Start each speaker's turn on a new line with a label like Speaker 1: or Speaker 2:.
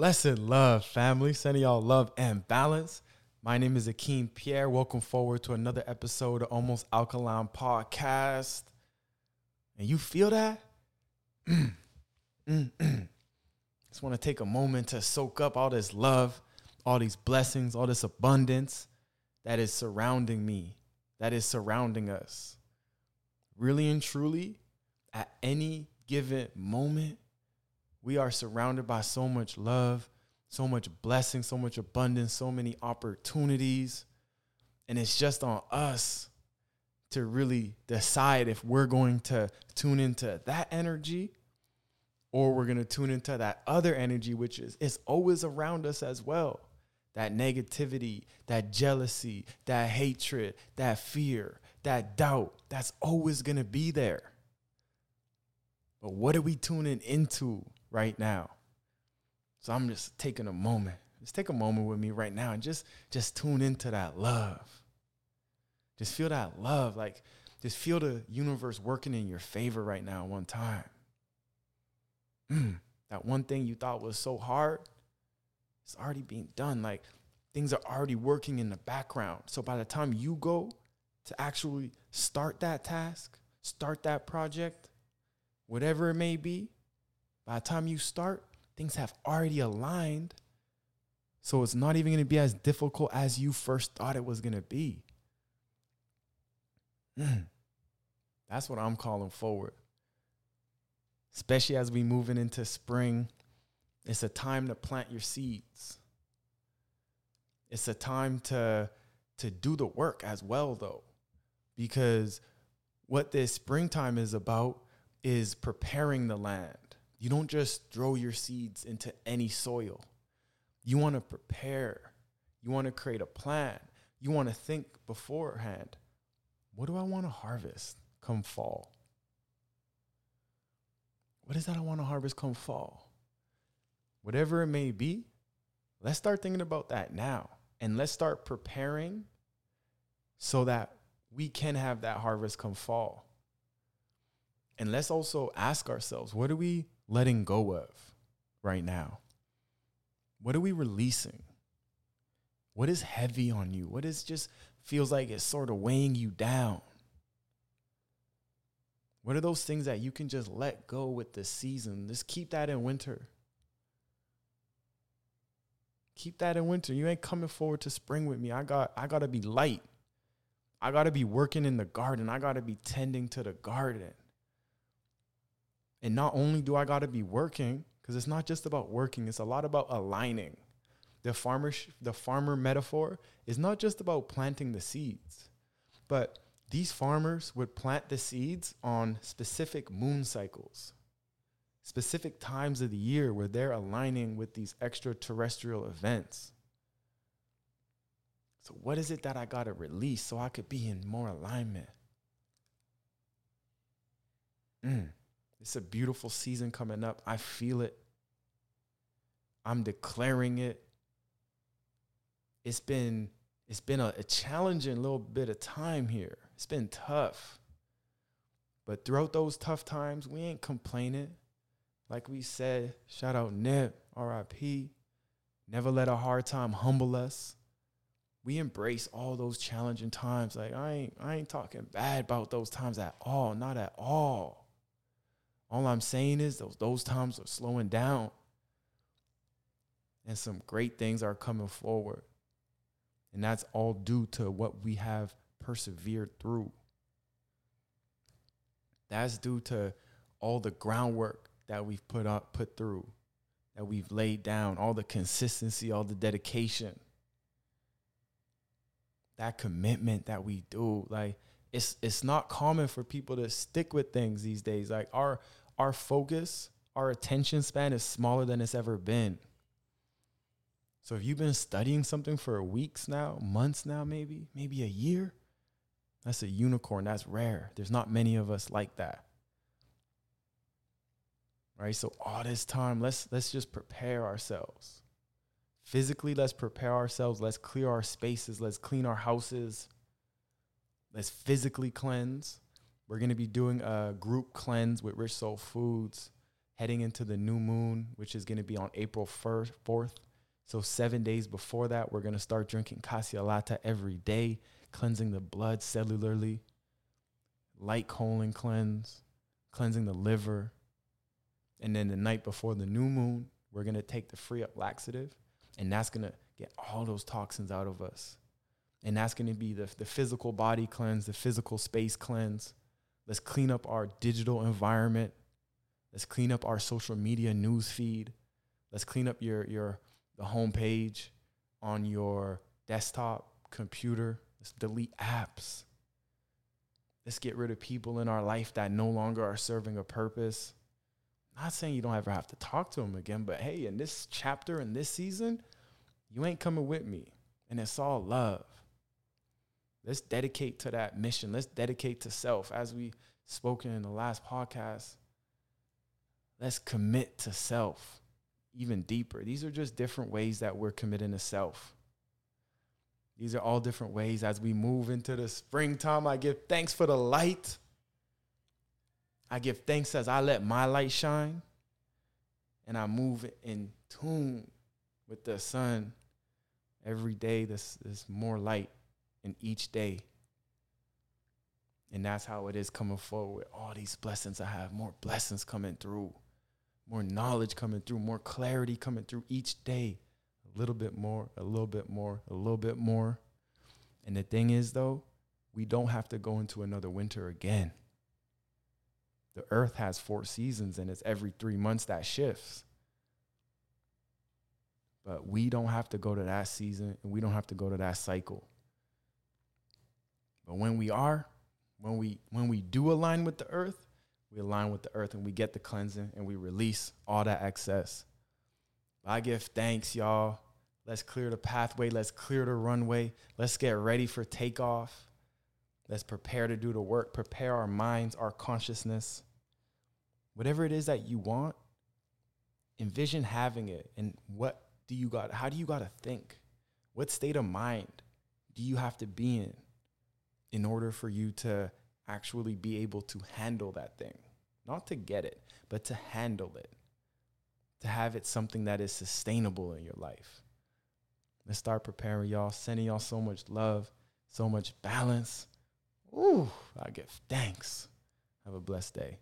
Speaker 1: Blessed love, family. Sending y'all love and balance. My name is Akeem Pierre. Welcome forward to another episode of Almost Alkaline Podcast. And you feel that? Just want to take a moment to soak up all this love, all these blessings, all this abundance that is surrounding me, that is surrounding us. Really and truly, at any given moment, we are surrounded by so much love, so much blessing, so much abundance, so many opportunities. And it's just on us to really decide if we're going to tune into that energy or we're going to tune into that other energy which is is always around us as well that negativity that jealousy that hatred that fear that doubt that's always going to be there but what are we tuning into right now so i'm just taking a moment just take a moment with me right now and just just tune into that love just feel that love like just feel the universe working in your favor right now one time mm, that one thing you thought was so hard, it's already being done. Like things are already working in the background. So by the time you go to actually start that task, start that project, whatever it may be, by the time you start, things have already aligned. So it's not even going to be as difficult as you first thought it was going to be. Mm. That's what I'm calling forward especially as we moving into spring it's a time to plant your seeds it's a time to to do the work as well though because what this springtime is about is preparing the land you don't just throw your seeds into any soil you want to prepare you want to create a plan you want to think beforehand what do i want to harvest come fall what is that I want to harvest come fall? Whatever it may be, let's start thinking about that now. And let's start preparing so that we can have that harvest come fall. And let's also ask ourselves what do we letting go of right now? What are we releasing? What is heavy on you? What is just feels like it's sort of weighing you down? What are those things that you can just let go with the season? Just keep that in winter. Keep that in winter. You ain't coming forward to spring with me. I got I got to be light. I got to be working in the garden. I got to be tending to the garden. And not only do I got to be working cuz it's not just about working, it's a lot about aligning. The farmer the farmer metaphor is not just about planting the seeds, but these farmers would plant the seeds on specific moon cycles, specific times of the year where they're aligning with these extraterrestrial events. So, what is it that I got to release so I could be in more alignment? Mm, it's a beautiful season coming up. I feel it. I'm declaring it. It's been it's been a, a challenging little bit of time here. It's been tough. But throughout those tough times, we ain't complaining. Like we said, shout out Nip, RIP. Never let a hard time humble us. We embrace all those challenging times. Like I ain't I ain't talking bad about those times at all, not at all. All I'm saying is those those times are slowing down. And some great things are coming forward. And that's all due to what we have persevered through. That's due to all the groundwork that we've put up, put through, that we've laid down, all the consistency, all the dedication, that commitment that we do. Like it's it's not common for people to stick with things these days. Like our our focus, our attention span is smaller than it's ever been. So if you've been studying something for weeks now, months now, maybe, maybe a year, that's a unicorn. That's rare. There's not many of us like that. Right? So all this time, let's let's just prepare ourselves. Physically, let's prepare ourselves. Let's clear our spaces. Let's clean our houses. Let's physically cleanse. We're going to be doing a group cleanse with Rich Soul Foods heading into the new moon, which is going to be on April 1st, 4th. So, seven days before that, we're going to start drinking Cassiolata every day, cleansing the blood cellularly, light colon cleanse, cleansing the liver. And then the night before the new moon, we're going to take the free up laxative, and that's going to get all those toxins out of us. And that's going to be the, the physical body cleanse, the physical space cleanse. Let's clean up our digital environment. Let's clean up our social media news feed. Let's clean up your, your the homepage on your desktop, computer. Let's delete apps. Let's get rid of people in our life that no longer are serving a purpose. Not saying you don't ever have to talk to them again, but hey, in this chapter, in this season, you ain't coming with me. And it's all love. Let's dedicate to that mission. Let's dedicate to self. As we spoken in the last podcast, let's commit to self even deeper. These are just different ways that we're committing to self. These are all different ways as we move into the springtime. I give thanks for the light. I give thanks as I let my light shine and I move in tune with the sun every day. There's, there's more light in each day. And that's how it is coming forward. All these blessings I have, more blessings coming through, more knowledge coming through, more clarity coming through each day. A little bit more, a little bit more, a little bit more. And the thing is, though, we don't have to go into another winter again. The earth has four seasons and it's every three months that shifts. But we don't have to go to that season and we don't have to go to that cycle. But when we are, when we when we do align with the earth, we align with the earth and we get the cleansing and we release all that excess. I give thanks, y'all. Let's clear the pathway. Let's clear the runway. Let's get ready for takeoff. Let's prepare to do the work, prepare our minds, our consciousness. Whatever it is that you want, envision having it. And what do you got? How do you got to think? What state of mind do you have to be in in order for you to actually be able to handle that thing? Not to get it, but to handle it, to have it something that is sustainable in your life. Let's start preparing y'all, sending y'all so much love, so much balance Ooh, I give thanks. Have a blessed day.